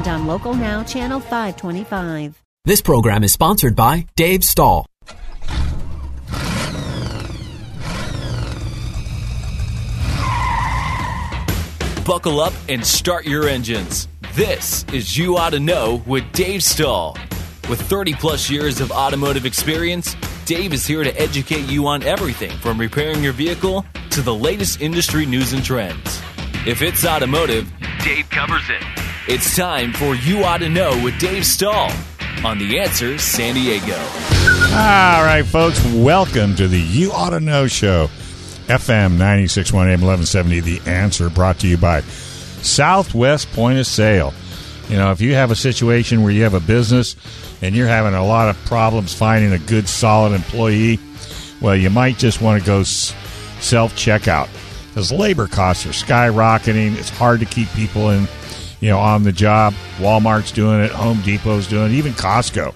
and on Local Now, Channel 525. This program is sponsored by Dave Stahl. Buckle up and start your engines. This is You Ought to Know with Dave Stahl. With 30 plus years of automotive experience, Dave is here to educate you on everything from repairing your vehicle to the latest industry news and trends. If it's automotive, Dave covers it. It's time for You Ought to Know with Dave Stahl on The Answer San Diego. All right, folks, welcome to the You Ought to Know Show. FM 961 AM 1170, The Answer, brought to you by Southwest Point of Sale. You know, if you have a situation where you have a business and you're having a lot of problems finding a good, solid employee, well, you might just want to go self checkout because labor costs are skyrocketing. It's hard to keep people in, you know, on the job. Walmart's doing it, Home Depot's doing it, even Costco.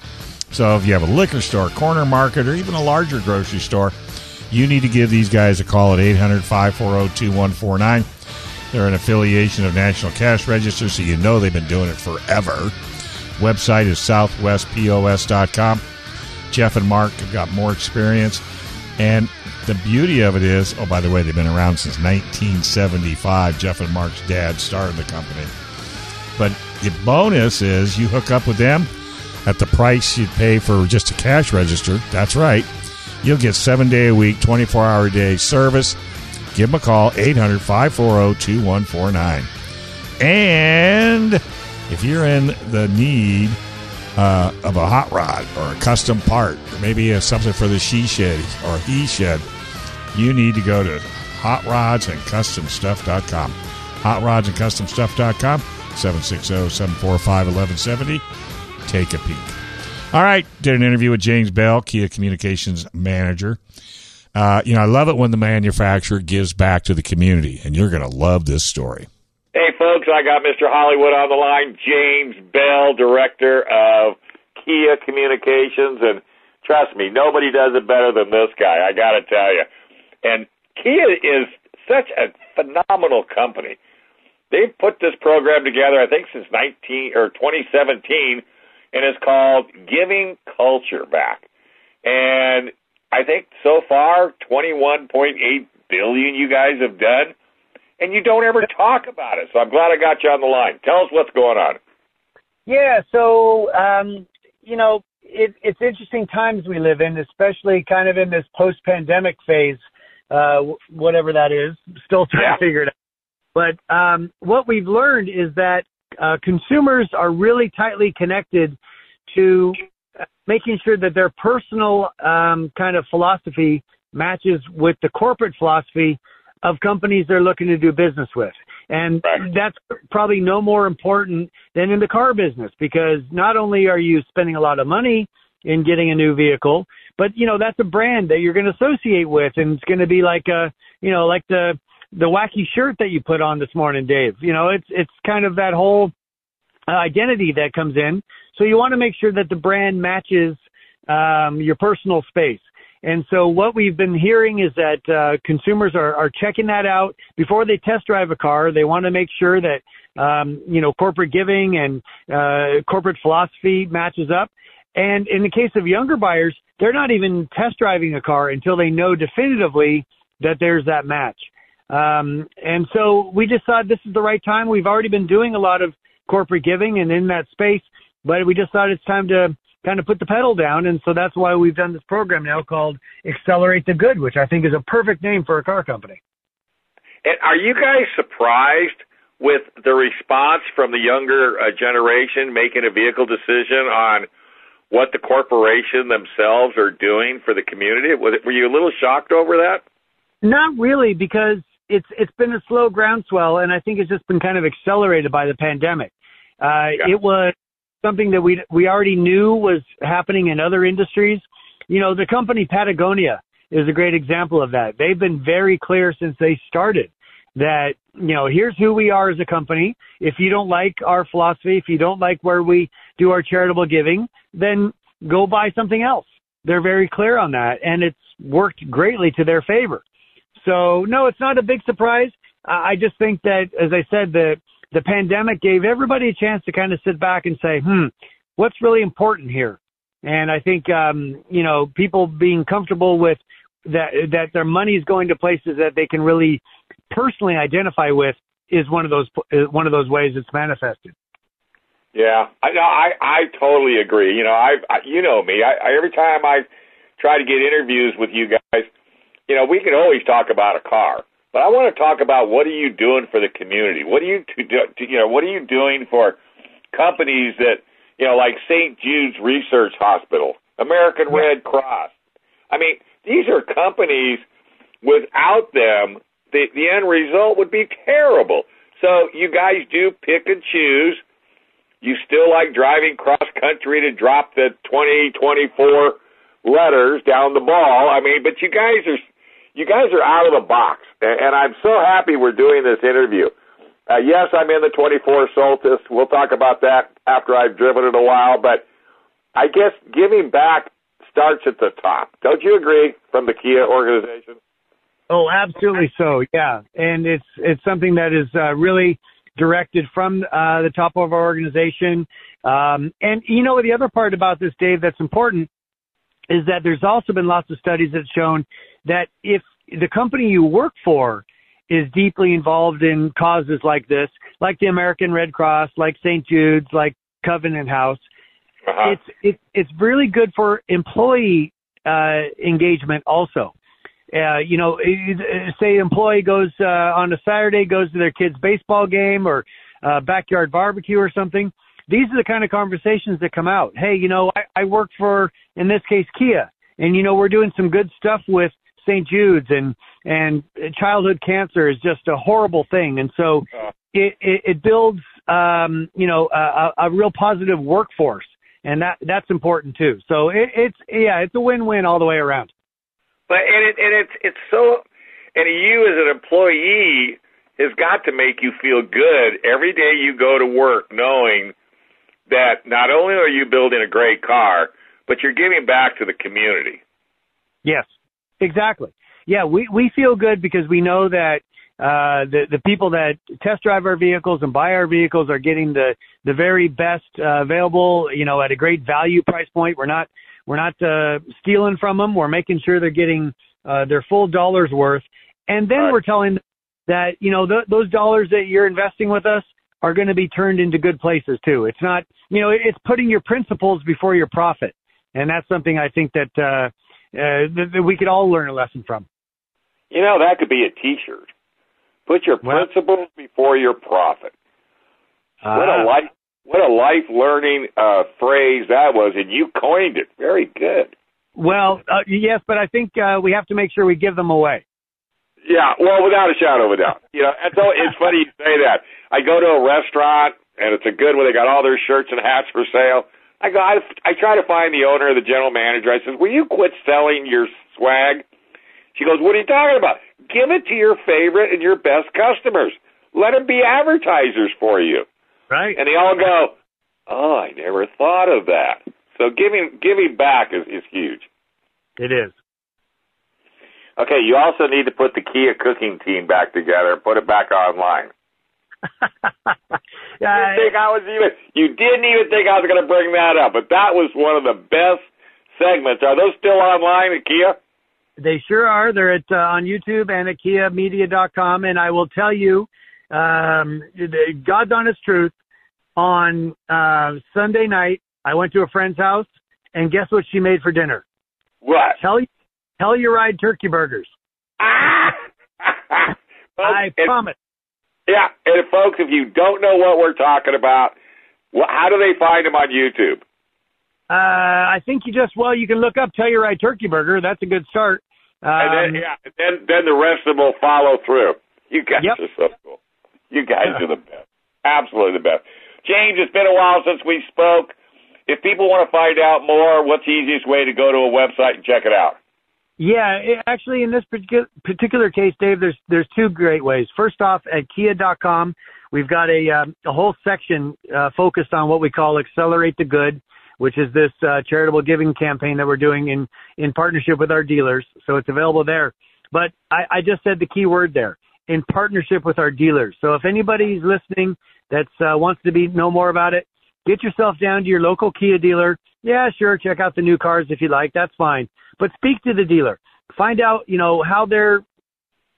So if you have a liquor store, corner market, or even a larger grocery store, you need to give these guys a call at 800 540 2149. They're an affiliation of National Cash Register, so you know they've been doing it forever. Website is southwestpos.com. Jeff and Mark have got more experience. And the beauty of it is, oh, by the way, they've been around since 1975. Jeff and Mark's dad started the company. But the bonus is you hook up with them at the price you'd pay for just a cash register. That's right. You'll get seven day a week, 24 hour a day service. Give them a call, 800 540 2149. And if you're in the need uh, of a hot rod or a custom part, or maybe a, something for the she shed or he shed, you need to go to hotrodsandcustomstuff.com. Hotrodsandcustomstuff.com, 760-745-1170. Take a peek. All right, did an interview with James Bell, Kia Communications Manager. Uh, you know, I love it when the manufacturer gives back to the community, and you're going to love this story. Folks, I got Mr. Hollywood on the line, James Bell, Director of Kia Communications, and trust me, nobody does it better than this guy, I got to tell you. And Kia is such a phenomenal company. They've put this program together, I think, since 19 or 2017, and it's called Giving Culture Back. And I think so far, 21.8 billion you guys have done and you don't ever talk about it. So I'm glad I got you on the line. Tell us what's going on. Yeah, so um, you know, it, it's interesting times we live in, especially kind of in this post-pandemic phase, uh, whatever that is. Still trying yeah. to figure it out. But um, what we've learned is that uh, consumers are really tightly connected to uh, making sure that their personal um, kind of philosophy matches with the corporate philosophy of companies they're looking to do business with. And that's probably no more important than in the car business because not only are you spending a lot of money in getting a new vehicle, but you know, that's a brand that you're going to associate with and it's going to be like a, you know, like the, the wacky shirt that you put on this morning, Dave. You know, it's, it's kind of that whole identity that comes in. So you want to make sure that the brand matches um, your personal space. And so what we've been hearing is that uh, consumers are, are checking that out before they test drive a car. They want to make sure that um, you know corporate giving and uh, corporate philosophy matches up. And in the case of younger buyers, they're not even test driving a car until they know definitively that there's that match. Um, and so we just thought this is the right time. We've already been doing a lot of corporate giving and in that space, but we just thought it's time to kind of put the pedal down. And so that's why we've done this program now called Accelerate the Good, which I think is a perfect name for a car company. And are you guys surprised with the response from the younger uh, generation making a vehicle decision on what the corporation themselves are doing for the community? Were you a little shocked over that? Not really, because it's it's been a slow groundswell, and I think it's just been kind of accelerated by the pandemic. Uh, yeah. It was something that we we already knew was happening in other industries. You know, the company Patagonia is a great example of that. They've been very clear since they started that, you know, here's who we are as a company. If you don't like our philosophy, if you don't like where we do our charitable giving, then go buy something else. They're very clear on that and it's worked greatly to their favor. So no, it's not a big surprise. I just think that, as I said, the, the pandemic gave everybody a chance to kind of sit back and say, hmm, what's really important here? And I think, um, you know, people being comfortable with that, that their money is going to places that they can really personally identify with is one of those, one of those ways it's manifested. Yeah, I I, I totally agree. You know, I, I you know me. I, I every time I try to get interviews with you guys, you know, we can always talk about a car, but I want to talk about what are you doing for the community? What are you to do, you know, what are you doing for companies that, you know, like St. Jude's Research Hospital, American Red Cross. I mean, these are companies without them the the end result would be terrible. So you guys do pick and choose you still like driving cross country to drop the twenty twenty four letters down the ball. I mean, but you guys are you guys are out of the box, and I'm so happy we're doing this interview. Uh, yes, I'm in the 24 Seltos. We'll talk about that after I've driven it a while, but I guess giving back starts at the top. Don't you agree? From the Kia organization. Oh, absolutely so. Yeah, and it's it's something that is uh, really directed from uh, the top of our organization. Um, and you know, the other part about this, Dave, that's important is that there's also been lots of studies that shown that if the company you work for is deeply involved in causes like this, like the American Red Cross, like St. Jude's, like Covenant House, uh-huh. it's it, it's really good for employee uh, engagement also uh, you know, say employee goes uh, on a Saturday, goes to their kid's baseball game or uh, backyard barbecue or something. These are the kind of conversations that come out. Hey, you know, I, I work for, in this case, Kia, and you know, we're doing some good stuff with St. Jude's, and and childhood cancer is just a horrible thing, and so it it, it builds, um, you know, a, a real positive workforce, and that that's important too. So it, it's yeah, it's a win-win all the way around. But and it and it's it's so and you as an employee has got to make you feel good every day you go to work knowing that not only are you building a great car, but you're giving back to the community. Yes, exactly. Yeah, we we feel good because we know that uh, the the people that test drive our vehicles and buy our vehicles are getting the the very best uh, available, you know, at a great value price point. We're not we're not uh, stealing from them. We're making sure they're getting uh, their full dollars worth, and then right. we're telling them that you know th- those dollars that you're investing with us are going to be turned into good places too. It's not you know it's putting your principles before your profit, and that's something I think that uh, uh, that, that we could all learn a lesson from. You know that could be a T-shirt. Put your well, principles before your profit. Uh, what a ah. life what a life learning uh, phrase that was, and you coined it. Very good. Well, uh, yes, but I think uh, we have to make sure we give them away. Yeah, well, without a shadow of a doubt. You know, it's, it's funny you say that. I go to a restaurant and it's a good one. They got all their shirts and hats for sale. I go, I, I try to find the owner or the general manager. I says, "Will you quit selling your swag?" She goes, "What are you talking about? Give it to your favorite and your best customers. Let them be advertisers for you." Right. And they all go, "Oh, I never thought of that." So giving giving back is is huge. It is. Okay, you also need to put the Kia cooking team back together and put it back online. yeah, you think I was even you didn't even think I was going to bring that up, but that was one of the best segments. Are those still online at Kia? They sure are. They're at uh, on YouTube and at KiaMedia.com. And I will tell you, um, God's honest truth. On uh, Sunday night, I went to a friend's house, and guess what she made for dinner? What? Tell you, tell you ride turkey burgers. Ah! well, I promise. Yeah, and folks, if you don't know what we're talking about, how do they find them on YouTube? Uh, I think you just well, you can look up Telluride Turkey Burger. That's a good start. Um, and then um, yeah, then then the rest of them will follow through. You guys yep. are so cool. You guys are the best. Absolutely the best. James, it's been a while since we spoke. If people want to find out more, what's the easiest way to go to a website and check it out? Yeah, it, actually, in this particular case, Dave, there's there's two great ways. First off, at Kia.com, we've got a um, a whole section uh, focused on what we call Accelerate the Good, which is this uh, charitable giving campaign that we're doing in in partnership with our dealers. So it's available there. But I, I just said the key word there in partnership with our dealers. So if anybody's listening that uh, wants to be know more about it, get yourself down to your local Kia dealer. Yeah, sure, check out the new cars if you like. That's fine but speak to the dealer. Find out, you know, how they're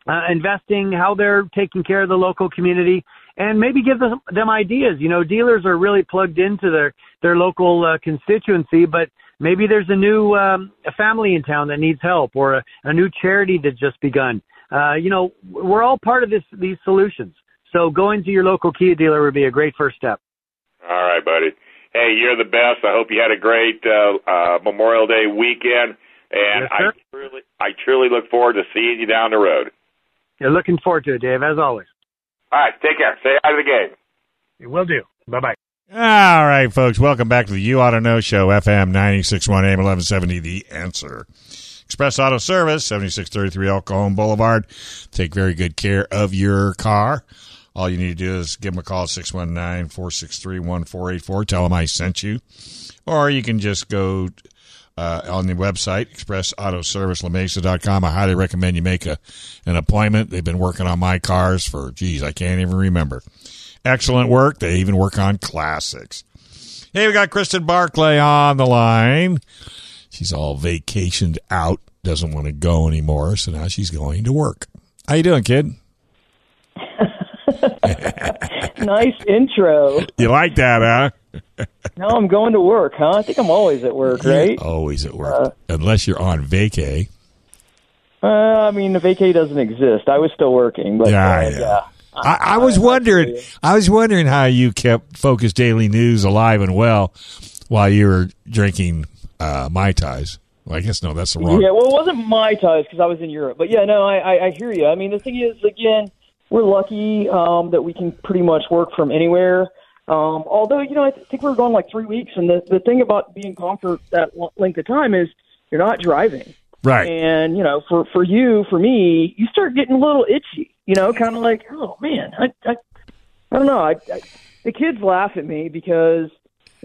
uh, investing, how they're taking care of the local community, and maybe give them, them ideas. You know, dealers are really plugged into their their local uh, constituency, but maybe there's a new um, a family in town that needs help, or a, a new charity that's just begun. Uh, you know, we're all part of this these solutions. So going to your local Kia dealer would be a great first step. All right, buddy. Hey, you're the best. I hope you had a great uh, uh, Memorial Day weekend. And yes, I truly, I truly look forward to seeing you down the road. You're looking forward to it, Dave, as always. All right, take care. Stay out of the game. It will do. Bye bye. All right, folks, welcome back to the You Ought to Know Show, FM 961 AM 1170, The Answer. Express Auto Service, 7633 El Cajon Boulevard. Take very good care of your car. All you need to do is give them a call, 619 463 1484. Tell them I sent you. Or you can just go uh, on the website, expressautoservicelamesa.com. I highly recommend you make a, an appointment. They've been working on my cars for, geez, I can't even remember. Excellent work. They even work on classics. Hey, we got Kristen Barclay on the line. She's all vacationed out, doesn't want to go anymore, so now she's going to work. How you doing, kid? nice intro. You like that, huh? now I'm going to work, huh? I think I'm always at work, right? Always at work, uh, unless you're on vacay. Uh, I mean, the vacay doesn't exist. I was still working, but yeah, uh, yeah. yeah. I, I, was wondering. I was wondering how you kept Focus Daily News alive and well while you were drinking uh, mai tais. Well, I guess no, that's the wrong. Yeah, well, it wasn't mai tais because I was in Europe, but yeah, no, I, I, I hear you. I mean, the thing is, again, we're lucky um, that we can pretty much work from anywhere. Um, although, you know, I think we are going like three weeks, and the the thing about being gone for that length of time is you're not driving. Right. And you know, for for you, for me, you start getting a little itchy. You know, kind of like, oh man, I I, I don't know. I, I the kids laugh at me because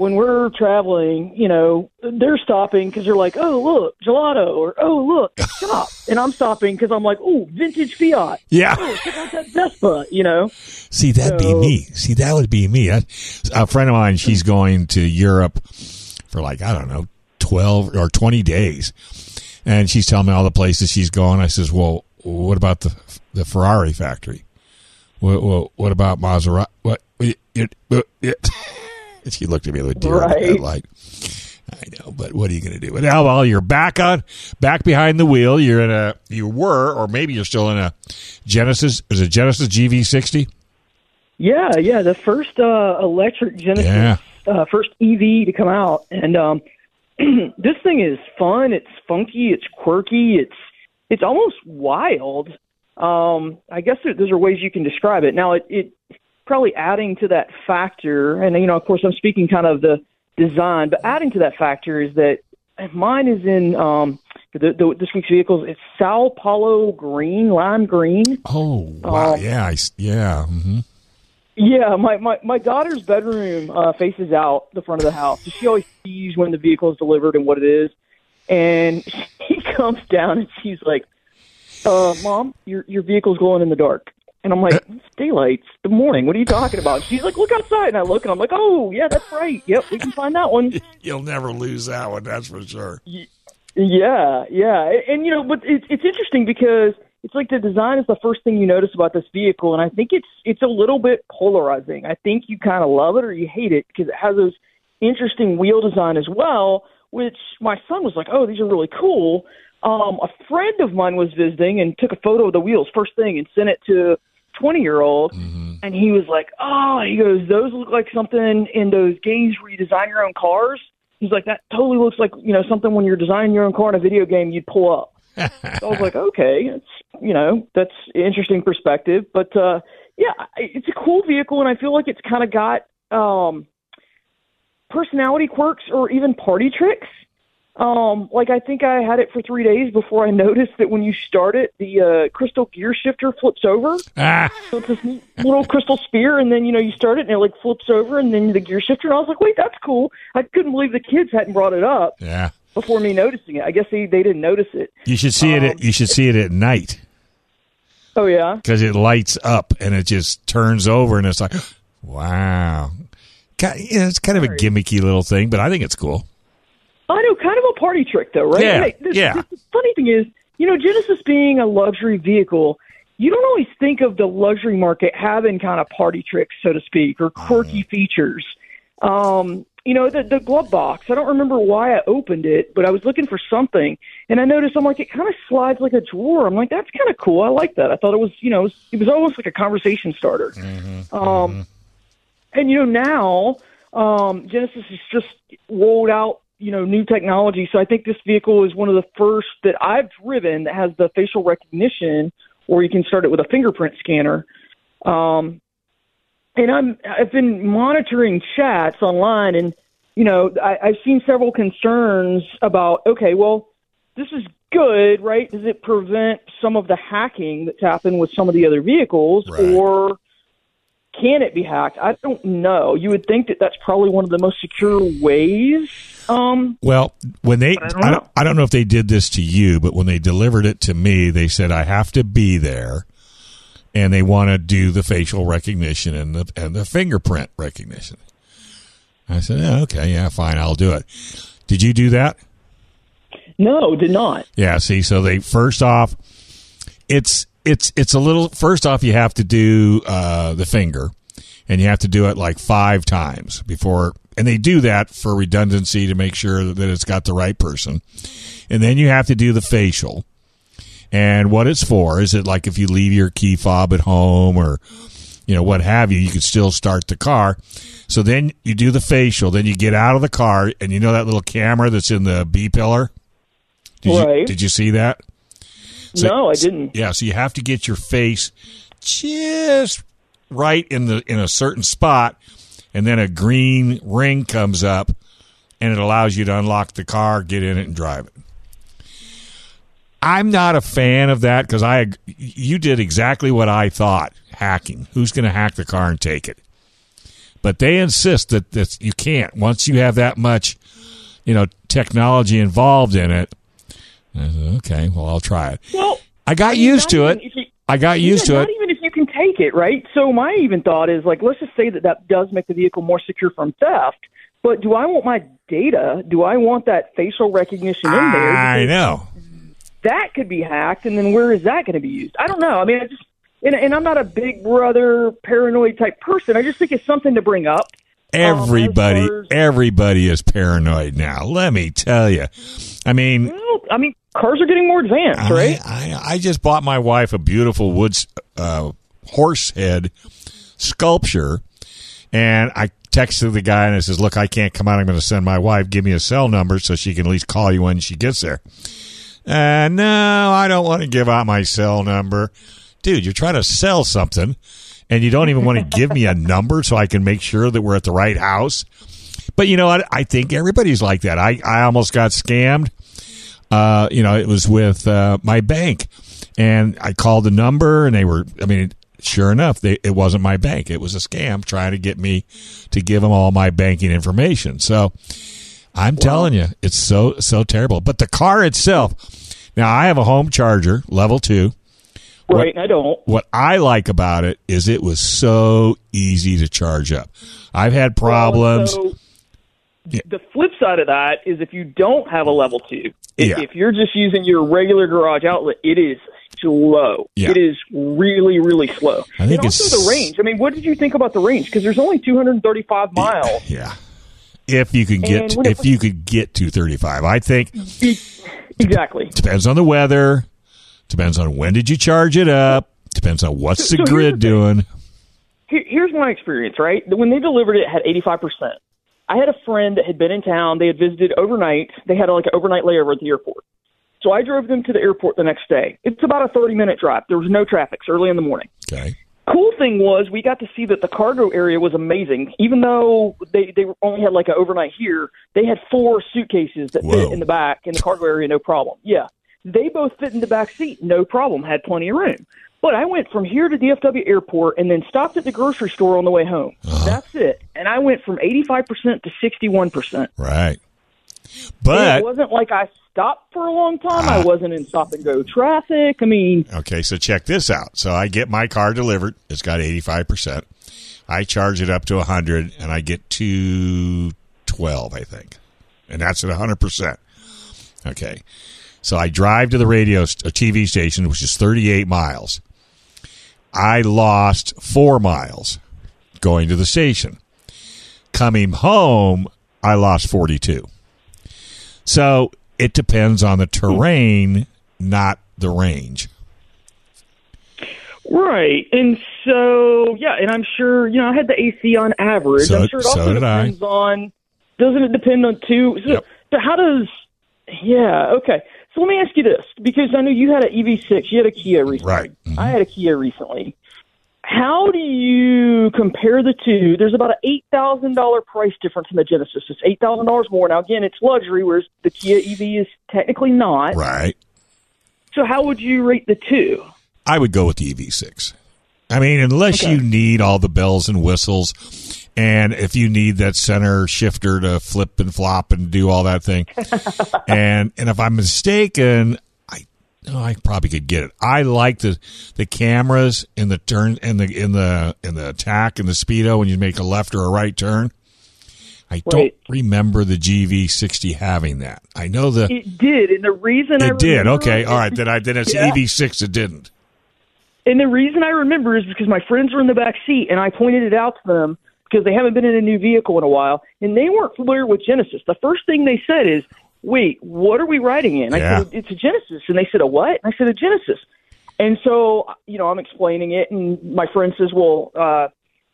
when we're traveling, you know, they're stopping because they're like, oh, look, gelato, or oh, look, stop. and I'm stopping because I'm like, oh, vintage Fiat. Yeah. Oh, check out that Vespa, you know? See, that'd so, be me. See, that would be me. a friend of mine, she's going to Europe for like, I don't know, 12 or 20 days. And she's telling me all the places she's going. I says, well, what about the the Ferrari factory? What, what, what about Maserati? What? It, it, it. she looked at me with a deer right. in the headlight. I know, but what are you going to do? Now, while you're back on, back behind the wheel, you're in a, you were, or maybe you're still in a Genesis. Is it Genesis GV60? Yeah, yeah, the first uh, electric Genesis, yeah. uh, first EV to come out, and um, this thing is fun. It's funky. It's quirky. It's it's almost wild. Um, I guess there, those are ways you can describe it. Now, it, it probably adding to that factor, and you know, of course, I'm speaking kind of the design, but adding to that factor is that mine is in um, the, the, this week's vehicles. It's Sao Paulo green, lime green. Oh wow! Um, yeah, I, yeah. Mm-hmm. Yeah, my, my, my daughter's bedroom uh, faces out the front of the house. So she always sees when the vehicle is delivered and what it is. And she comes down and she's like, uh, Mom, your your vehicle's glowing in the dark. And I'm like, it's daylight. It's the morning. What are you talking about? She's like, look outside. And I look and I'm like, oh, yeah, that's right. Yep, we can find that one. You'll never lose that one, that's for sure. Yeah, yeah. And, you know, but it's, it's interesting because it's like the design is the first thing you notice about this vehicle. And I think it's, it's a little bit polarizing. I think you kind of love it or you hate it because it has those interesting wheel design as well, which my son was like, oh, these are really cool. Um, a friend of mine was visiting and took a photo of the wheels first thing and sent it to 20 year old. Mm-hmm. And he was like, oh, he goes, those look like something in those games where you design your own cars. He's like, that totally looks like, you know, something when you're designing your own car in a video game, you'd pull up. so I was like, okay, it's, you know, that's interesting perspective. But, uh, yeah, it's a cool vehicle. And I feel like it's kind of got um, personality quirks or even party tricks. Um, like I think I had it for three days before I noticed that when you start it, the uh, crystal gear shifter flips over. Ah, So it's this little crystal spear, and then you know you start it, and it like flips over, and then the gear shifter. And I was like, wait, that's cool. I couldn't believe the kids hadn't brought it up yeah. before me noticing it. I guess they they didn't notice it. You should see it. Um, At, you should see it at night Oh yeah. because it lights up and it just turns over, and it's like, wow. Ki- yeah, It's kind of a gimmicky little thing, but I think it's cool. I know, kind party trick, though, right? Yeah, the, yeah. The, the funny thing is, you know, Genesis being a luxury vehicle, you don't always think of the luxury market having kind of party tricks, so to speak, or quirky features. Um, you know, the, the glove box. I don't remember why I opened it, but I was looking for something, and I noticed I'm like, it kind of slides like a drawer. I'm like, that's kind of cool. I like that. I thought it was, you know, it was, it was almost like a conversation starter. Um, and you know now um, Genesis has just rolled out you know new technology. So I think this vehicle is one of the first that I've driven that has the facial recognition, or you can start it with a fingerprint scanner. Um, and I'm I've been monitoring chats online, and you know I, I've seen several concerns about okay, well this is good, right? Does it prevent some of the hacking that's happened with some of the other vehicles, Right. or can it be hacked? I don't know. You would think that that's probably one of the most secure ways. Um, Well, when they, I don't I, know. don't, I don't know if they did this to you, but when they delivered it to me, they said I have to be there, and they want to do the facial recognition and the and the fingerprint recognition. I said, yeah, okay, yeah, fine, I'll do it. Did you do that? no, did not. Yeah. See, so they first off, it's it's it's a little. First off, you have to do uh, the finger, and you have to do it like five times before. And they do that for redundancy to make sure that it's got the right person. And then you have to do the facial. And what it's for is it like if you leave your key fob at home or you know what have you, you can still start the car. So then you do the facial, then you get out of the car, and you know that little camera that's in the B pillar. Did you did you see that? So- no, I didn't. Yeah, so you have to get your face just right in the in a certain spot, and then a green ring comes up, and it allows you to unlock the car, get in it, and drive it. I'm not a fan of that because I you did exactly what I thought hacking. Who's going to hack the car and take it? But they insist that that you can't once you have that much, you know, technology involved in it. Said, okay, well, I'll try it. Well, I got used to even it. I got used to it. Even if you can take it, right? So my even thought is like, let's just say that that does make the vehicle more secure from theft. But do I want my data? Do I want that facial recognition in there? I know. that could be hacked, and then where is that going to be used? I don't know. I mean, I just and, and I'm not a big brother paranoid type person. I just think it's something to bring up. Everybody, Um, as far as- everybody is paranoid now. Let me tell you. I mean, Well, I mean, cars are getting more advanced, right? I, I, I just bought my wife a beautiful woods uh, horse head sculpture, and I texted the guy and I says, "Look, I can't come out. I'm going to send my wife. Give me a cell number so she can at least call you when she gets there." Uh, no, I don't want to give out my cell number, dude. You're trying to sell something, and you don't even want to give me a number so I can make sure that we're at the right house. But you know what? I think everybody's like that. I, I almost got scammed. Uh, you know, it was with uh, my bank, and I called the number, and they were. I mean, sure enough, they, it wasn't my bank. It was a scam trying to get me to give them all my banking information. So I'm telling you, it's so so terrible. But the car itself. Now I have a home charger, level two. right. I don't. What I like about it is it was so easy to charge up. I've had problems. So, Yeah. The flip side of that is if you don't have a level two, if, Yeah. if you're just using your regular garage outlet, it is slow. Yeah. It is really, really slow. I think and also it's- the range. I mean, what did you think about the range? Because there's only 235 miles. Yeah. If you could get it- if you could get to 35. I think Exactly. depends on the weather, depends on when did you charge it up, depends on what's So- the so grid the doing. Here, here's my experience, right? When they delivered it, it had 85%. I had a friend that had been in town. They had visited overnight. They had like an overnight layover at the airport. So I drove them to the airport the next day. It's about a 30 minute drive. There was no traffic. It's early in the morning. Okay. cool thing was we got to see that the cargo area was amazing. Even though they they only had like an overnight here, they had four suitcases that Whoa. fit in the back in the cargo area, no problem. Yeah, they both fit in the back seat, no problem. Had plenty of room. But I went from here to DFW Airport and then stopped at the grocery store on the way home. Uh-huh. That's it. And I went from 85% to 61%. Right. And But it wasn't like I stopped for a long time. Ah. I wasn't in stop and go traffic. I mean, Okay, so check this out. So I get my car delivered. It's got 85%. I charge it up to 100 and I get 212, I think. And that's at 100%. Okay. So I drive to the radio st- a TV station which is 38 miles. I lost 4 miles going to the station. Coming home, I lost 42. So it depends on the terrain, not the range. Right. And so, yeah, and I'm sure, you know, I had the AC on average. So- I'm sure it so also did I. on, doesn't it depend on two? So, Yep. so how does, yeah, okay. So let me ask you this, because I know you had an EV6, you had a Kia recently. Right. Mhm. I had a Kia recently. How do you compare the two? There's about an eight thousand dollar price difference in the Genesis. It's eight thousand dollars more. Now again, it's luxury, whereas the Kia EV is technically not. Right. So how would you rate the two? I would go with the EV6. I mean, unless Okay. you need all the bells and whistles, and if you need that center shifter to flip and flop and do all that thing, and and if I'm mistaken, oh, I probably could get it. I like the the cameras in the turn in the in the in the attack and the speedo when you make a left or a right turn. I don't Right. remember the GV60 having that. I know the It did, and the reason I it did. Okay, all right. Then I then it's Yeah. EV6 that didn't. And the reason I remember is because my friends were in the back seat, and I pointed it out to them because they haven't been in a new vehicle in a while, and they weren't familiar with Genesis. The first thing they said is, "Wait, what are we riding in?" I Yeah. said, "It's a Genesis," and they said, "A what?" And I said, "A Genesis." And so, you know, I'm explaining it, and my friend says, "Well, uh,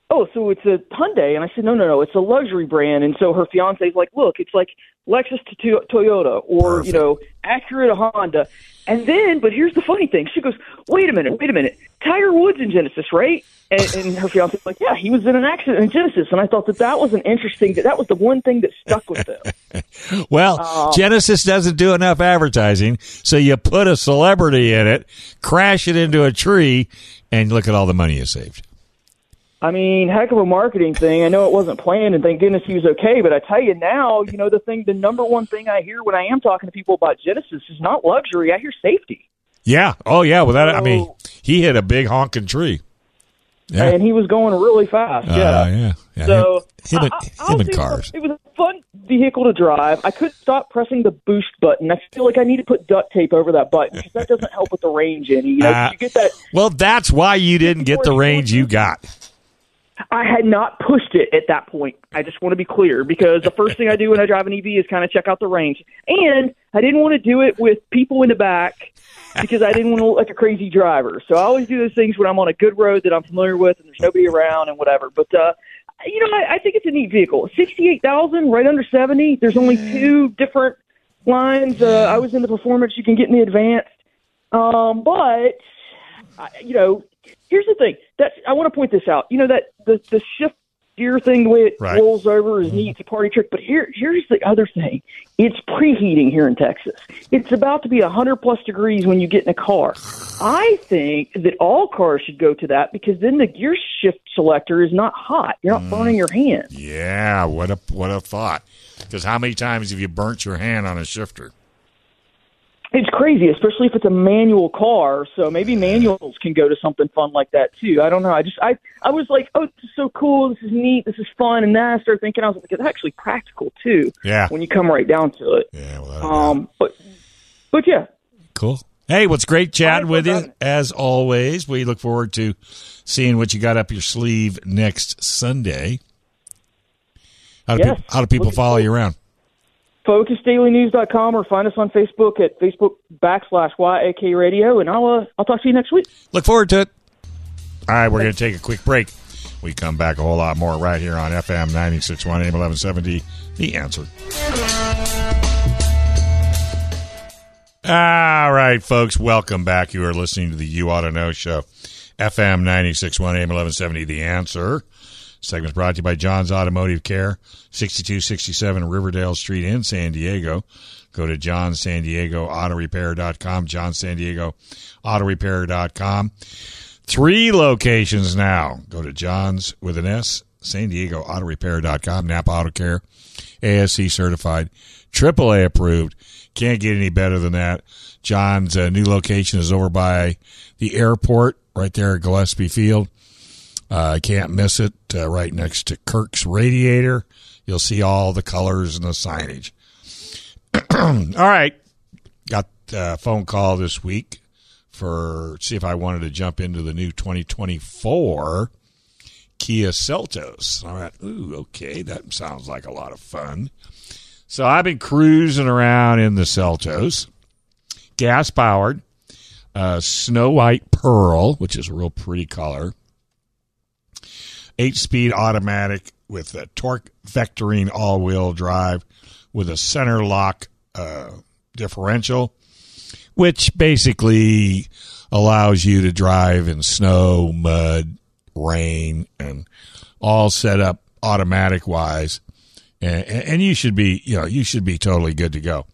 oh, so it's a Hyundai?" And I said, "No, no, no, it's a luxury brand." And so her fiance's like, "Look, it's like Lexus to to- Toyota, or you know, Acura to Honda." And then, but here's the funny thing: she goes, "Wait a minute, wait a minute, Tiger Woods in Genesis, right?" And, and her fiance's like, "Yeah, he was in an accident in Genesis." And I thought that that was an interesting. That that was the one thing that stuck with them. Well, Oh. Genesis doesn't do enough advertising, so you put a celebrity in it, crash it into a tree, and look at all the money you saved. I mean, heck of a marketing thing. I know it wasn't planned, and thank goodness he was okay. But I tell you now, you know, the thing, the number one thing I hear when I am talking to people about Genesis is not luxury. I hear safety, Yeah. Oh, yeah. Well, that I mean, he hit a big honking tree. Yeah. and he was going really fast. Uh, yeah. yeah. yeah. So him, him, and, I- I- him and cars. It was a fun vehicle to drive. I couldn't stop pressing the boost button. I feel like I need to put duct tape over that button because that doesn't help with the range any. You know, Uh, you get that. Well, that's why you didn't get the range you got. I had not pushed it at that point. I just want to be clear because the first thing I do when I drive an EV is kind of check out the range. And I didn't want to do it with people in the back because I didn't want to look like a crazy driver. So I always do those things when I'm on a good road that I'm familiar with and there's nobody around and whatever. But, uh, you know, I, I think it's a neat vehicle. 68000 right under 70 There's only two different lines. Uh, I was in the performance. You can get in the advanced. Um, but, I, you know, here's the thing. That I want to point this out. You know that the the shift gear thing, the way it Right. rolls over, is mm-hmm. neat. It's a party trick. But here, here's the other thing. It's preheating here in Texas. It's about to be hundred plus degrees when you get in a car. I think that all cars should go to that because then the gear shift selector is not hot. You're not burning mm. your hand. Yeah. What a what a thought. Because how many times have you burnt your hand on a shifter? It's crazy, especially if it's a manual car. So maybe manuals can go to something fun like that too. I don't know. I just I I was like, oh, this is so cool. This is neat. This is fun. And then I started thinking, I was like, it's actually practical too. Yeah. When you come right down to it. Yeah. Well, Um, but but yeah, Cool. Hey, what's great chatting with you as always. We look forward to seeing what you got up your sleeve next Sunday. How do, Yes. people, how do people follow you around? focusdailynews.com or find us on Facebook at Facebook backslash YAK Radio, and I'll uh, I'll talk to you next week. Look forward to it. All right, we're going to take a quick break. We come back a whole lot more right here on FM 961 AM 1170. The answer. All right, folks, welcome back. You are listening to the You Ought to Know show. FM 961 AM 1170, The Answer. Segment's brought to you by John's Automotive Care, 6267 Riverdale Street in San Diego. Go to John San Diego Auto Repair.com, John San Diego Auto Repair.com. Three locations now. Go to John's with an S, San Diego Auto Repair.com, Napa Auto Care, ASE certified, AAA approved. Can't get any better than that. John's uh, new location is over by the airport, right there at Gillespie Field. I uh, can't miss it. Uh, right next to Kirk's Radiator, you'll see all the colors and the signage. all right, got a phone call this week for see if I wanted to jump into the new 2024 Kia Seltos. I went, ooh, okay, that sounds like a lot of fun. So I've been cruising around in the Seltos, gas powered, uh, snow white pearl, which is a real pretty color, eight speed automatic with a torque vectoring all wheel drive with a center lock uh, differential, which basically allows you to drive in snow, mud, rain, and all set up automatic wise. And, and you should be, you know, you should be totally good to go.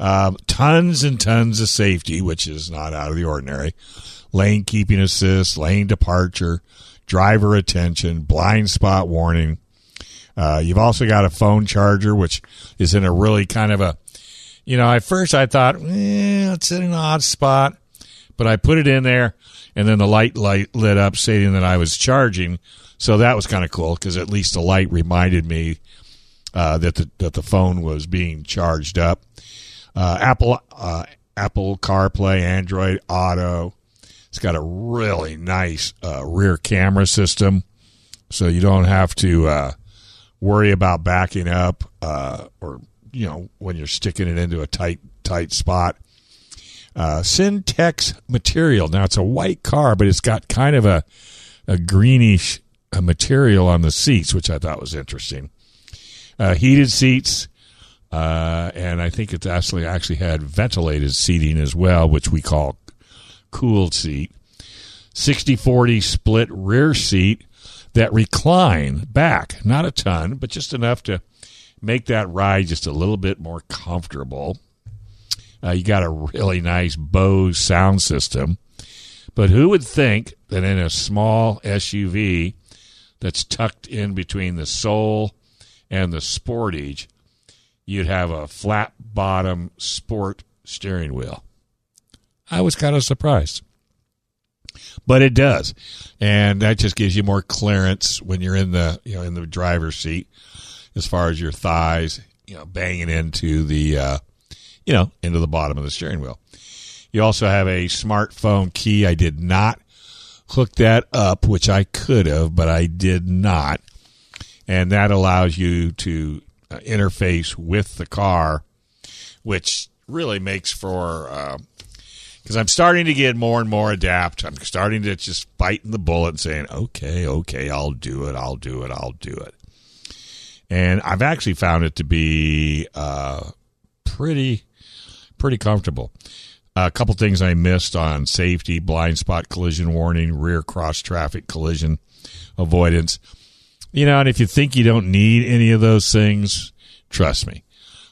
Um, tons and tons of safety, which is not out of the ordinary. Lane keeping assist, lane departure, driver attention, blind spot warning. Uh, you've also got a phone charger, which is in a really kind of a, you know, at first I thought, eh, it's in an odd spot, but I put it in there, and then the light light lit up, stating that I was charging. So that was kind of cool because at least the light reminded me uh, that the that the phone was being charged up. Uh, Apple uh, Apple CarPlay, Android Auto. It's got a really nice uh, rear camera system, so you don't have to uh, worry about backing up uh, or you know when you're sticking it into a tight tight spot. Uh, Syntex material. Now it's a white car, but it's got kind of a a greenish uh, material on the seats, which I thought was interesting. Uh, heated seats, uh, and I think it's actually actually had ventilated seating as well, which we call cooled seat. 60-40 split rear seat that recline back, not a ton, but just enough to make that ride just a little bit more comfortable. Uh, you got a really nice Bose sound system. But who would think that in a small SUV that's tucked in between the Soul and the Sportage, you'd have a flat bottom sport steering wheel? I was kind of surprised. But it does. And that just gives you more clearance when you're in the you know in the driver's seat as far as your thighs, you know, banging into the uh, you know, into the bottom of the steering wheel. You also have a smartphone key. I did not hook that up, which I could have, but I did not. And that allows you to uh, interface with the car, which really makes for because I'm starting to get more and more adapt. I'm starting to just biting the bullet and saying, "Okay, okay, I'll do it. I'll do it. I'll do it." And I've actually found it to be uh, pretty pretty comfortable. A couple things I missed on safety, blind spot collision warning, rear cross traffic collision avoidance. You know, and if you think you don't need any of those things, trust me.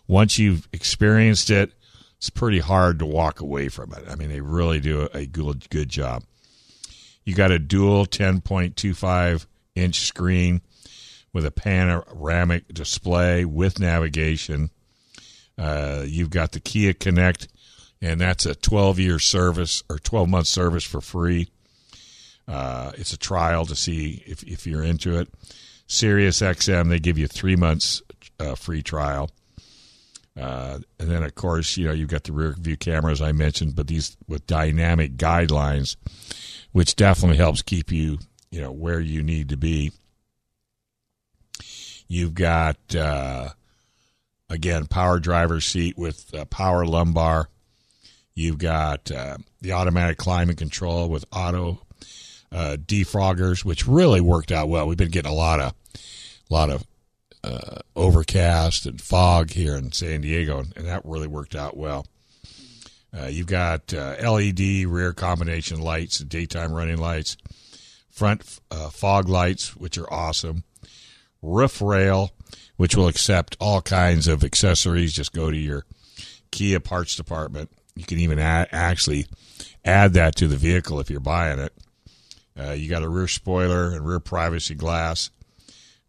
Once you've experienced it, it's pretty hard to walk away from it. I mean, they really do a good good job. You got a dual 10.25 inch screen with a panoramic display with navigation. Uh, you've got the Kia Connect, and that's a 12 year service or 12 month service for free. Uh, it's a trial to see if, if you're into it. Sirius XM, they give you three months uh, free trial. Uh, and then, of course, you know, you've got the rear view cameras I mentioned, but these with dynamic guidelines, which definitely helps keep you, you know, where you need to be. You've got, uh, again, power driver seat with uh, power lumbar. You've got uh, the automatic climate control with auto uh, defoggers, which really worked out well. We've been getting a lot of, a lot of uh, overcast and fog here in San Diego, and that really worked out well. Uh, you've got uh, LED rear combination lights, daytime running lights, front uh, fog lights, which are awesome, roof rail, which will accept all kinds of accessories. Just go to your Kia parts department. You can even add, actually add that to the vehicle if you're buying it. Uh, you got a rear spoiler and rear privacy glass,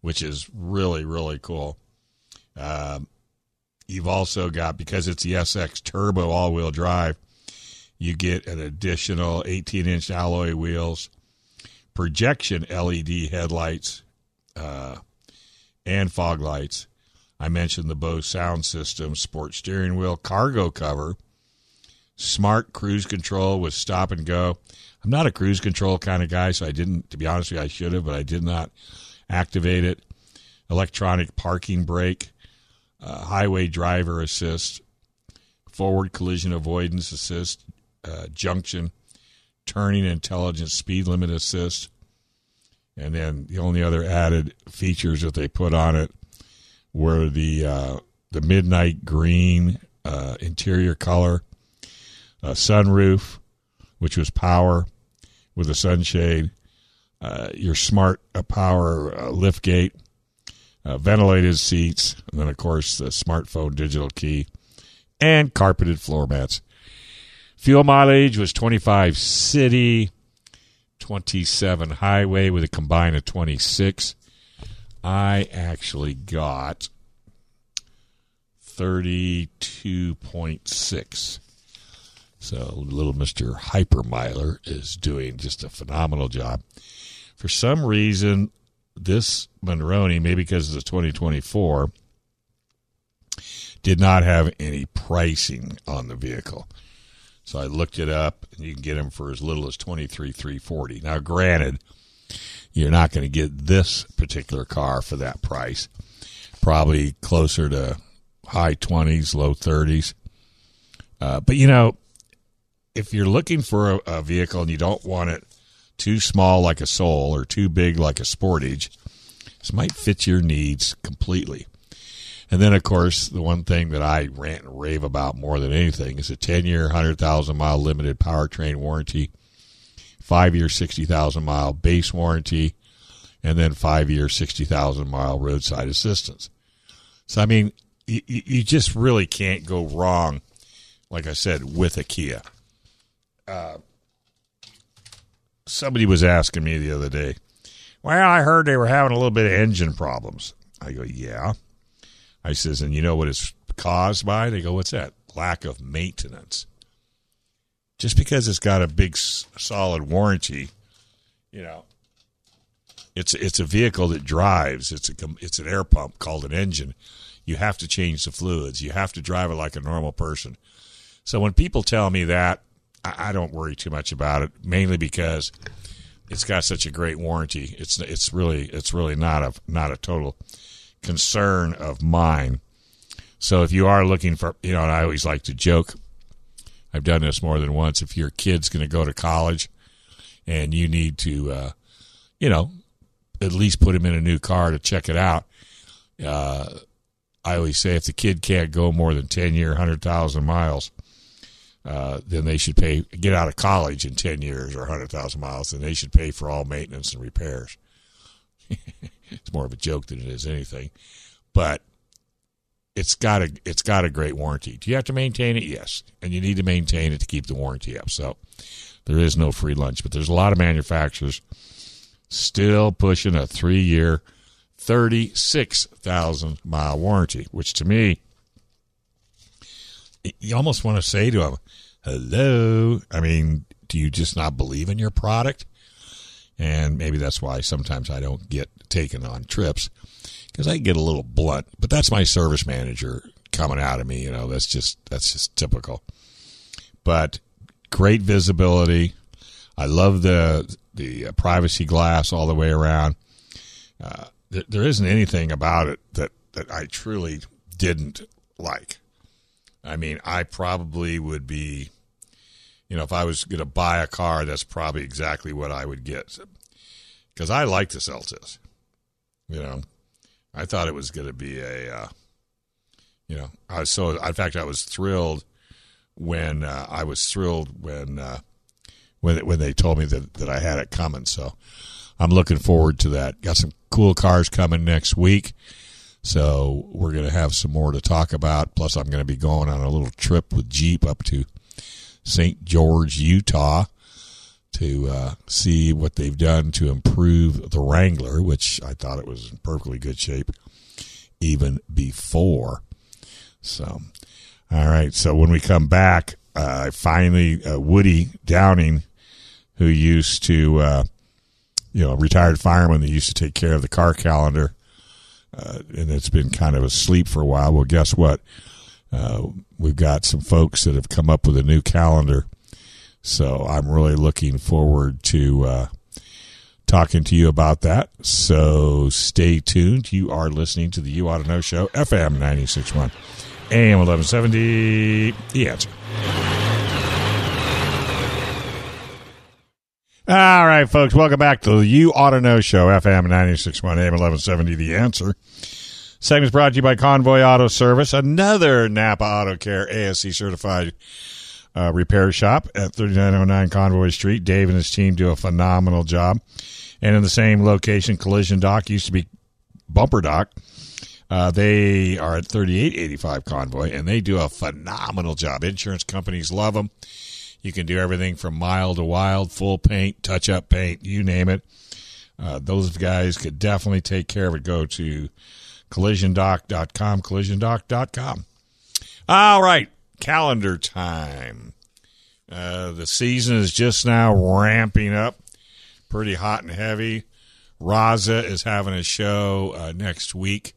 which is really, really cool. Um, you've also got, because it's the SX Turbo all wheel drive, you get an additional 18 inch alloy wheels, projection LED headlights, uh, and fog lights. I mentioned the Bose sound system, sport steering wheel, cargo cover, smart cruise control with stop and go. I'm not a cruise control kind of guy, so I didn't, to be honest with you, I should have, but I did not activate it. Electronic parking brake, uh, highway driver assist, forward collision avoidance assist, uh, junction, turning intelligent speed limit assist. And then the only other added features that they put on it were the uh, the midnight green uh, interior color, a sunroof, which was power with a sunshade, uh, your smart uh, power uh, lift gate, uh, ventilated seats, and then of course the smartphone digital key, and carpeted floor mats. Fuel mileage was 25 city, 27 highway with a combine of 26. I actually got 32.6. So little Mr. Hypermiler is doing just a phenomenal job. For some reason, this Monroney, maybe because it's 2024, did not have any pricing on the vehicle. So I looked it up, and you can get them for as little as twenty three three forty. Now, granted, you're not going to get this particular car for that price. Probably closer to high twenties, low thirties. Uh, but you know, if you're looking for a, a vehicle and you don't want it too small like a Soul or too big like a Sportage, this might fit your needs completely. And then, of course, the one thing that I rant and rave about more than anything is a 10 year, 100,000 mile limited powertrain warranty, five year, 60,000 mile base warranty, and then five year, 60,000 mile roadside assistance. So, I mean, you, you just really can't go wrong, like I said, with a Kia. Uh, somebody was asking me the other day, well, I heard they were having a little bit of engine problems. I go, yeah. I says, and you know what it's caused by? They go, what's that? Lack of maintenance. Just because it's got a big solid warranty, you know, it's it's a vehicle that drives. It's a it's an air pump called an engine. You have to change the fluids. You have to drive it like a normal person. So when people tell me that, I, I don't worry too much about it. Mainly because it's got such a great warranty. It's it's really it's really not a not a total concern of mine. So if you are looking for, you know, and I always like to joke, I've done this more than once. If your kid's going to go to college and you need to, uh, you know, at least put him in a new car to check it out, uh, I always say if the kid can't go more than 10 year, 100,000 miles, uh, then they should pay, get out of college in 10 years or 100,000 miles, and they should pay for all maintenance and repairs. it's more of a joke than it is anything, but it's got a it's got a great warranty. Do you have to maintain it? Yes, and you need to maintain it to keep the warranty up. So there is no free lunch, but there's a lot of manufacturers still pushing a three year, thirty six thousand mile warranty, which to me, you almost want to say to them, "Hello." I mean, do you just not believe in your product? and maybe that's why sometimes I don't get taken on trips because I get a little blunt. But that's my service manager coming out of me. You know, that's just that's just typical. But great visibility. I love the the uh, privacy glass all the way around. Uh, th- there isn't anything about it that that I truly didn't like. I mean, I probably would be you know, if I was going to buy a car, that's probably exactly what I would get. Because I like the Seltos. You know, I thought it was going to be a, uh, you know, I was so, in fact, I was thrilled when uh, I was thrilled when uh, when when they told me that that I had it coming. So I'm looking forward to that. Got some cool cars coming next week. So we're going to have some more to talk about. Plus, I'm going to be going on a little trip with Jeep up to St. George, Utah, to uh, see what they've done to improve the Wrangler, which I thought it was in perfectly good shape even before. So, all right. So when we come back, uh, finally, uh, Woody Downing, who used to, uh, you know, retired fireman that used to take care of the car calendar, uh, and it's been kind of asleep for a while. Well, guess what? Uh, we've got some folks that have come up with a new calendar. So I'm really looking forward to uh, talking to you about that. So stay tuned. You are listening to the You Ought to Know Show, FM 961, AM 1170. The answer. All right, folks, welcome back to the You Ought to Know Show, FM 961, AM 1170. The answer. Segment's brought to you by Convoy Auto Service, another Napa Auto Care ASE certified uh, repair shop at 3909 Convoy Street. Dave and his team do a phenomenal job. And in the same location, Collision Doc used to be Bumper Doc. Uh, they are at 3885 Convoy, and they do a phenomenal job. Insurance companies love them. You can do everything from mild to wild, full paint, touch up paint, you name it. Uh, those guys could definitely take care of it. Go to collisiondoc.com, collisiondoc.com. All right, calendar time. Uh, the season is just now ramping up, pretty hot and heavy. Raza is having a show uh, next week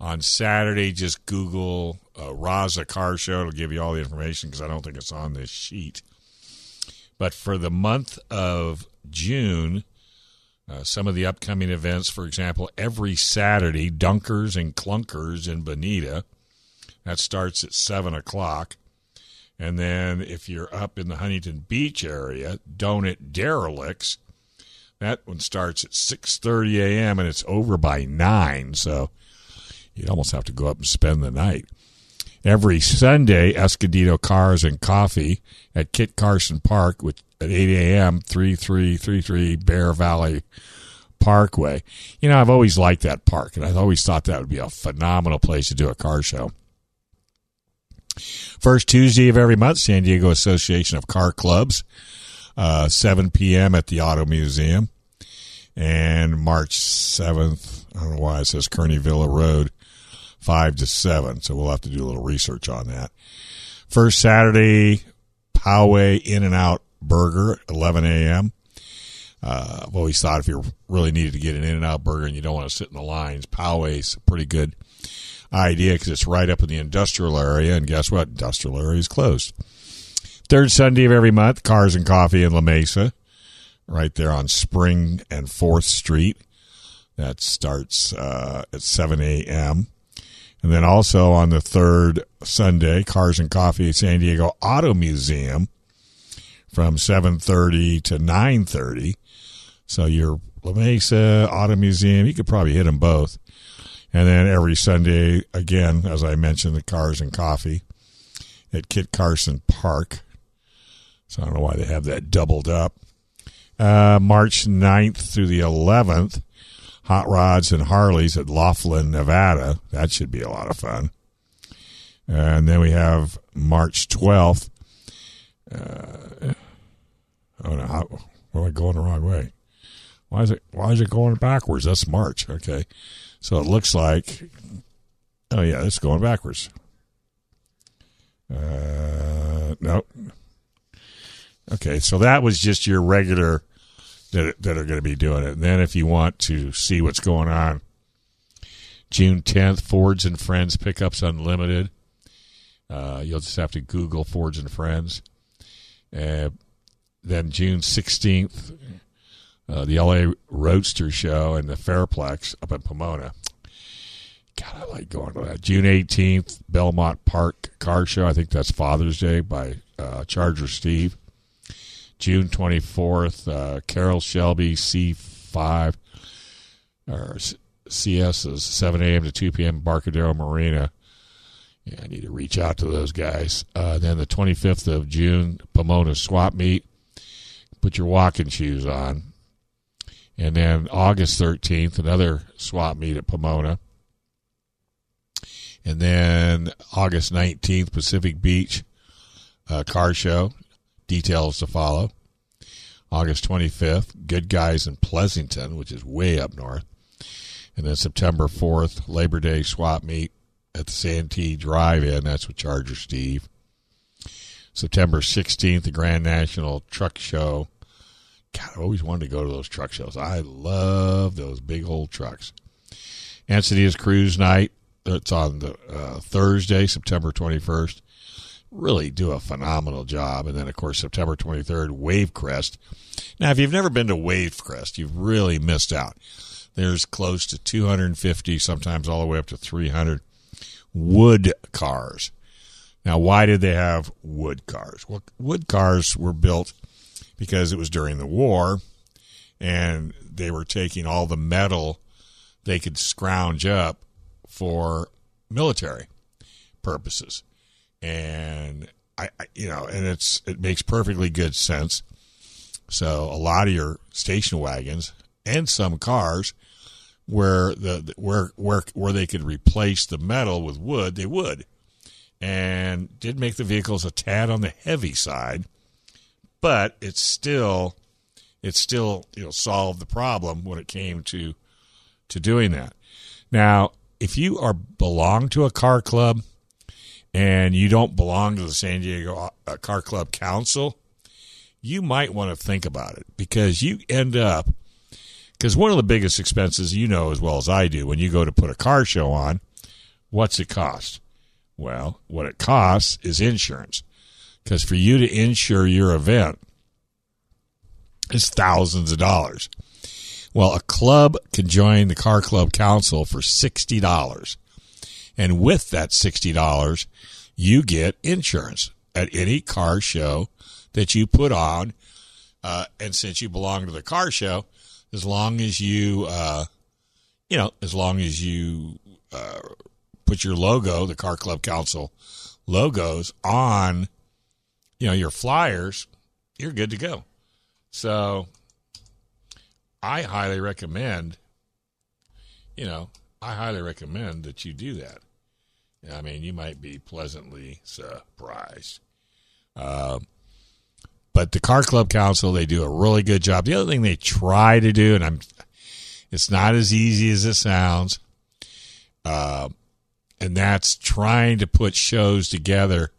on Saturday. Just Google uh, Raza Car Show. It'll give you all the information because I don't think it's on this sheet. But for the month of June, uh, some of the upcoming events, for example, every Saturday, Dunkers and Clunkers in Bonita. That starts at 7 o'clock. And then if you're up in the Huntington Beach area, Donut Derelicts. That one starts at 6:30 a.m. and it's over by 9, so you'd almost have to go up and spend the night. Every Sunday, Escondido Cars and Coffee at Kit Carson Park, which at 8 a.m., 3333 Bear Valley Parkway. You know, I've always liked that park, and I've always thought that would be a phenomenal place to do a car show. First Tuesday of every month, San Diego Association of Car Clubs, uh, 7 p.m. at the Auto Museum. And March 7th, I don't know why it says Kearny Villa Road, 5 to 7. So we'll have to do a little research on that. First Saturday, Poway In and Out Burger, 11 a.m. Uh, I've always thought if you really needed to get an In and Out burger and you don't want to sit in the lines, Poway's a pretty good idea because it's right up in the industrial area. And guess what? Industrial area is closed. Third Sunday of every month, Cars and Coffee in La Mesa, right there on Spring and 4th Street. That starts uh, at 7 a.m. And then also on the third Sunday, Cars and Coffee San Diego Auto Museum from 7.30 to 9.30. So your La Mesa Auto Museum, you could probably hit them both. And then every Sunday, again, as I mentioned, the Cars and Coffee at Kit Carson Park. So I don't know why they have that doubled up. Uh, March 9th through the 11th, Hot Rods and Harleys at Laughlin, Nevada. That should be a lot of fun. And then we have March 12th. Uh, oh no, how, am I going the wrong way? Why is it why is it going backwards? That's March. Okay. So it looks like oh yeah, it's going backwards. Uh nope. Okay, so that was just your regular that that are going to be doing it. And then if you want to see what's going on, June 10th, Fords and Friends Pickups Unlimited. Uh, you'll just have to Google Fords and Friends. Uh, then June 16th, uh, the LA Roadster Show and the Fairplex up in Pomona. God, I like going to that. June 18th, Belmont Park Car Show. I think that's Father's Day by uh, Charger Steve. June 24th, uh, Carroll Shelby C5 or CS is 7 a.m. to 2 p.m. Barcadero Marina. Yeah, I need to reach out to those guys. Uh, then the 25th of June, Pomona swap meet. Put your walking shoes on. And then August 13th, another swap meet at Pomona. And then August 19th, Pacific Beach uh, car show. Details to follow. August 25th, Good Guys in Pleasanton, which is way up north. And then September 4th, Labor Day swap meet at the Santee Drive In. That's with Charger Steve. September 16th, the Grand National Truck Show. God, I always wanted to go to those truck shows. I love those big old trucks. Encinitas Cruise Night. It's on the uh, Thursday, September 21st. Really do a phenomenal job. And then, of course, September 23rd, Wave Crest. Now, if you've never been to Wave Crest, you've really missed out. There's close to 250, sometimes all the way up to 300 wood cars. Now, why did they have wood cars? Well, wood cars were built because it was during the war and they were taking all the metal they could scrounge up for military purposes. And I, I, you know, and it's it makes perfectly good sense. So a lot of your station wagons and some cars where the where where where they could replace the metal with wood, they would. And did make the vehicles a tad on the heavy side, but it's still it still you know solved the problem when it came to to doing that. Now, if you are belong to a car club and you don't belong to the San Diego uh, Car Club Council, you might want to think about it because you end up because one of the biggest expenses you know as well as I do when you go to put a car show on, what's it cost? Well, what it costs is insurance. Because for you to insure your event is thousands of dollars. Well, a club can join the Car Club Council for $60. And with that $60, you get insurance at any car show that you put on. Uh, and since you belong to the car show, as long as you, uh, you know, as long as you uh, put your logo, the Car Club Council logos on, you know, your flyers, you're good to go. So I highly recommend, you know, I highly recommend that you do that. I mean, you might be pleasantly surprised. Uh, but the Car Club Council, they do a really good job. The other thing they try to do, and I'm, it's not as easy as it sounds, uh, and that's trying to put shows together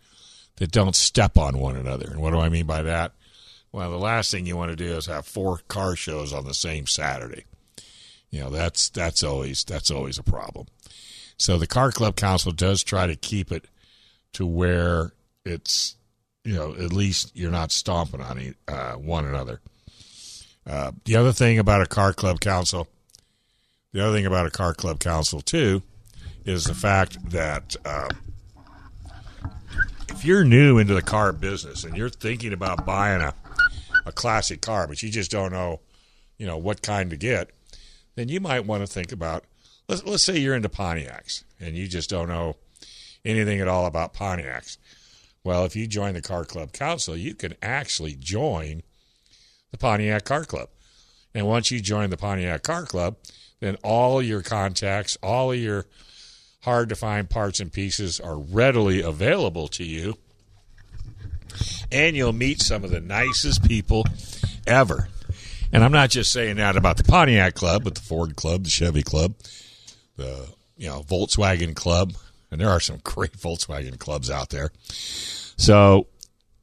that don't step on one another. And what do I mean by that? Well, the last thing you want to do is have four car shows on the same Saturday. You know, that's that's always that's always a problem. So the Car Club Council does try to keep it to where it's you know at least you're not stomping on uh, one another. Uh, the other thing about a car club council, the other thing about a car club council too, is the fact that uh, if you're new into the car business and you're thinking about buying a a classic car, but you just don't know, you know, what kind to get, then you might want to think about let's let's say you're into Pontiacs and you just don't know anything at all about Pontiacs. Well, if you join the Car Club Council, you can actually join the Pontiac Car Club. And once you join the Pontiac Car Club, then all your contacts, all of your hard to find parts and pieces are readily available to you. And you'll meet some of the nicest people ever. And I'm not just saying that about the Pontiac Club, but the Ford Club, the Chevy Club, the you know Volkswagen Club, and there are some great Volkswagen clubs out there. So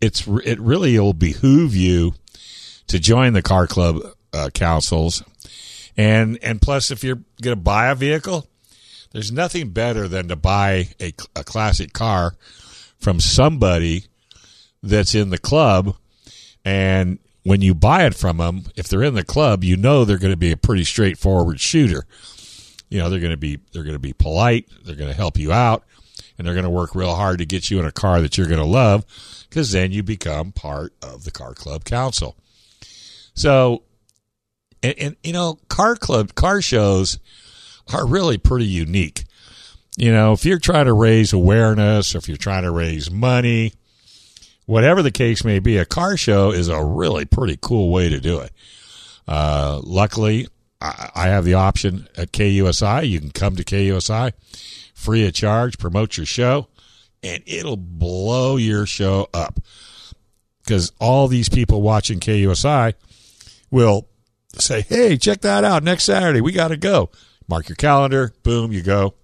it's it really will behoove you to join the car club uh, councils, and and plus if you're going to buy a vehicle, there's nothing better than to buy a, a classic car from somebody that's in the club, and when you buy it from them, if they're in the club, you know they're going to be a pretty straightforward shooter you know they're going to be they're going to be polite they're going to help you out and they're going to work real hard to get you in a car that you're going to love because then you become part of the car club council so and, and, you know car club car shows are really pretty unique you know, if you're trying to raise awareness, or if you're trying to raise money, whatever the case may be, a car show is a really pretty cool way to do it. Uh, luckily, I, have the option at KUSI. You can come to KUSI free of charge, promote your show, and it'll blow your show up because all these people watching KUSI will say, "Hey, check that out next Saturday. We got to go." Mark your calendar. Boom, you go,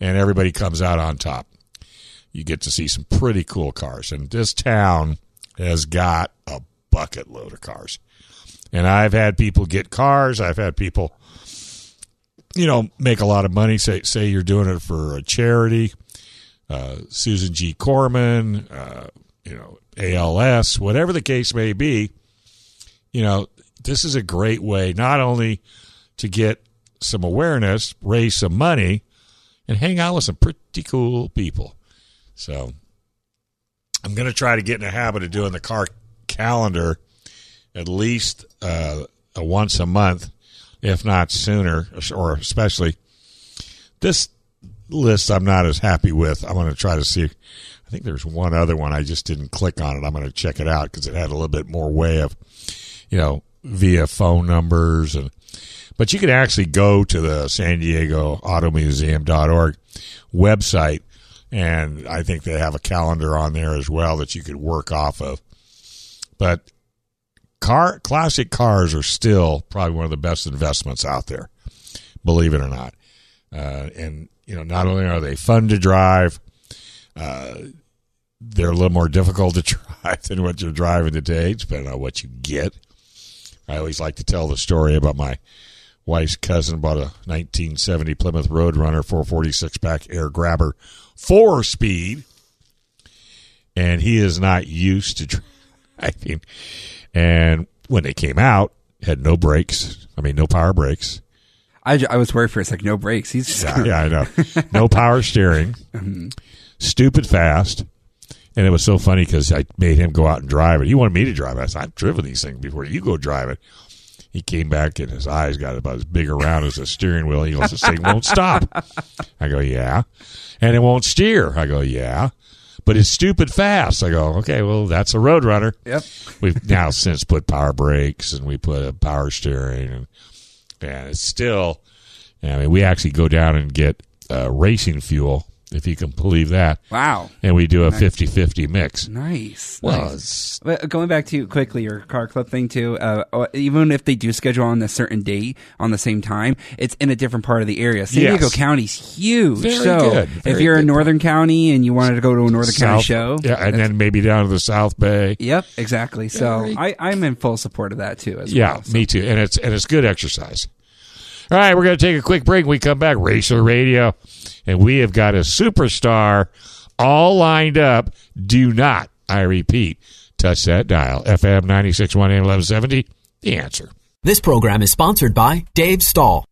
and everybody comes out on top. You get to see some pretty cool cars, and this town has got a bucket load of cars. And I've had people get cars. I've had people, you know, make a lot of money. Say say you're doing it for a charity. Uh, Susan G. Komen, uh, you know, ALS, whatever the case may be. You know, this is a great way not only to get some awareness, raise some money, and hang out with some pretty cool people. So I'm going to try to get in the habit of doing the car calendar at least uh, a once a month, if not sooner, or especially this list. I'm not as happy with. I'm going to try to see. I think there's one other one. I just didn't click on it. I'm going to check it out because it had a little bit more way of, you know, via phone numbers and. But you can actually go to the San Diego Auto Automuseum.org website, and I think they have a calendar on there as well that you could work off of. But car classic cars are still probably one of the best investments out there, believe it or not. Uh, and you know, not only are they fun to drive, uh, they're a little more difficult to drive than what you're driving today, depending on what you get. I always like to tell the story about my wife's cousin bought a 1970 Plymouth Roadrunner 446 back air grabber four speed, and he is not used to driving. And when they came out, had no brakes. I mean, no power brakes. I, I was worried for a second. No brakes. He's just Yeah, yeah, I know. No power steering. Mm-hmm. Stupid fast. And it was so funny because I made him go out and drive it. He wanted me to drive it. I said, I've driven these things before. You go drive it. He came back and his eyes got about as big around as a steering wheel. He goes, This thing won't stop. I go, Yeah. And it won't steer. I go, Yeah. But it's stupid fast. I go, Okay, well, that's a Roadrunner. Yep. We've now since put power brakes and we put a power steering and, and it's still I mean we actually go down and get uh, racing fuel if you can believe that wow. and we do a 50-50 mix Nice. well nice. Going back to quickly your car club thing too, uh, even if they do schedule on a certain date on the same time, it's in a different part of the area. San Yes. Diego County's huge, Very so good. if you're in. Northern County and you wanted to go to a Northern County show, yeah and then maybe down to the south bay yep, exactly. So Very- I, I'm in full support of that too as yeah well. me too and it's and it's good exercise all right we're going to take a quick break when we come back racer radio and we have got a superstar all lined up. Do not i repeat touch that dial. Fm 961 1170 the answer. This program is sponsored by Dave Stahl.